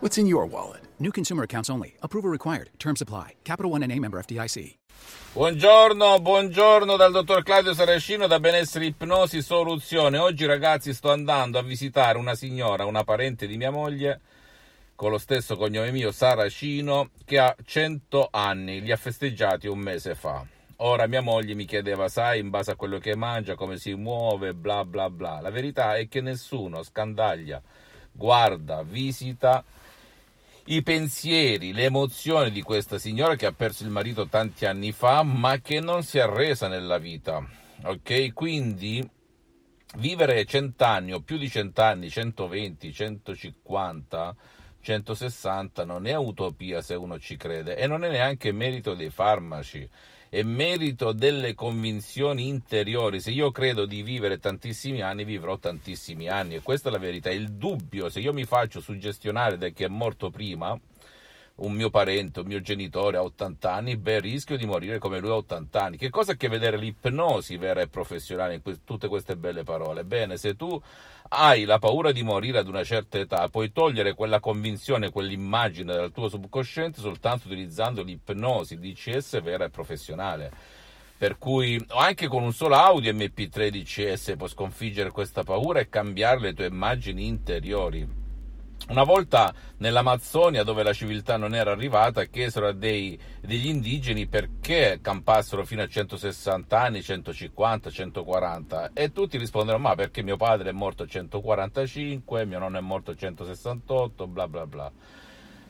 What's in your wallet? New consumer accounts only. Approval required. Terms apply. Capital One and a member FDIC. Buongiorno, buongiorno dal dottor Claudio Saracino da Benessere Ipnosi Soluzione. Oggi ragazzi sto andando a visitare una signora, una parente di mia moglie, con lo stesso cognome mio, Saracino, che ha 100 anni, li ha festeggiati un mese fa. Ora mia moglie mi chiedeva, sai, in base a quello che mangia, come si muove, bla bla bla. La verità è che nessuno scandaglia, guarda, visita i pensieri, le emozioni di questa signora che ha perso il marito tanti anni fa, ma che non si è arresa nella vita. Ok? Quindi vivere cent'anni o più di cent'anni, 120, 150, 160 non è utopia se uno ci crede e non è neanche merito dei farmaci è merito delle convinzioni interiori. Se io credo di vivere tantissimi anni, vivrò tantissimi anni. E questa è la verità. Il dubbio, se io mi faccio suggestionare da chi è morto prima, un mio parente, un mio genitore a 80 anni, beh, rischio di morire come lui a 80 anni. Che cosa ha a che vedere l'ipnosi vera e professionale in que- tutte queste belle parole? Bene, se tu hai la paura di morire ad una certa età, puoi togliere quella convinzione, quell'immagine dal tuo subconsciente soltanto utilizzando l'ipnosi DCS vera e professionale. Per cui anche con un solo audio MP3 DCS puoi sconfiggere questa paura e cambiare le tue immagini interiori. Una volta nell'Amazzonia, dove la civiltà non era arrivata, chiesero a dei, degli indigeni perché campassero fino a 160 anni, 150, 140 e tutti rispondono ma perché mio padre è morto a 145, mio nonno è morto a 168, bla bla bla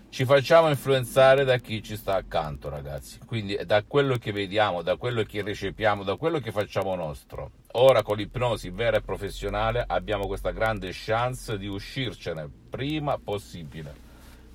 ci facciamo influenzare da chi ci sta accanto, ragazzi. Quindi da quello che vediamo, da quello che ricepiamo, da quello che facciamo nostro. Ora con l'ipnosi vera e professionale abbiamo questa grande chance di uscircene prima possibile.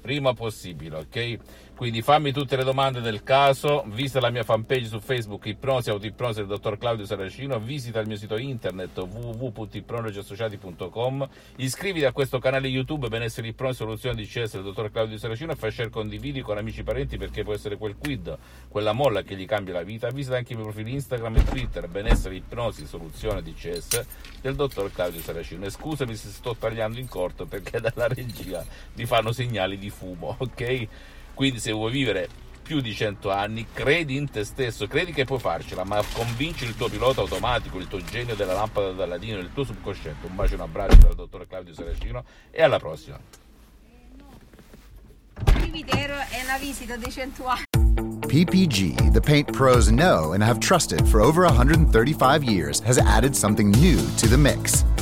Prima possibile, ok? Quindi fammi tutte le domande del caso, visita la mia fanpage su Facebook Ipnosi Autoipnosi del dottor Claudio Saracino, visita il mio sito internet www.ipnologiassociati.com, iscriviti a questo canale YouTube Benessere Ipnosi Soluzione di CS del dottor Claudio Saracino e fai share condividi con amici e parenti perché può essere quel quid, quella molla che gli cambia la vita. Visita anche i miei profili Instagram e Twitter Benessere Ipnosi Soluzione di CS del dottor Claudio Saracino. E scusami se sto tagliando in corto perché dalla regia mi fanno segnali di fumo, ok? Quindi se vuoi vivere più di 100 anni, credi in te stesso, credi che puoi farcela, ma convinci il tuo pilota automatico, il tuo genio della lampada d'Aladino, il tuo subconsciente. Un bacio e un abbraccio dal dottor Claudio Saracino e alla prossima. Vitero è una visita dei 100 anni. PPG, the paint pros know and have trusted for over 135 years, has added something new to the mix.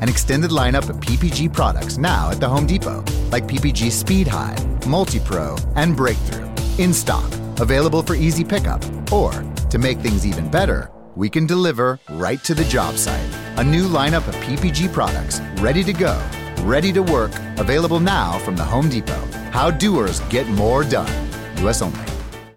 An extended lineup of PPG products now at the Home Depot, like PPG Speed High, Multi Pro, and Breakthrough. In stock, available for easy pickup. Or, to make things even better, we can deliver right to the job site. A new lineup of PPG products ready to go, ready to work, available now from the Home Depot. How doers get more done. US only.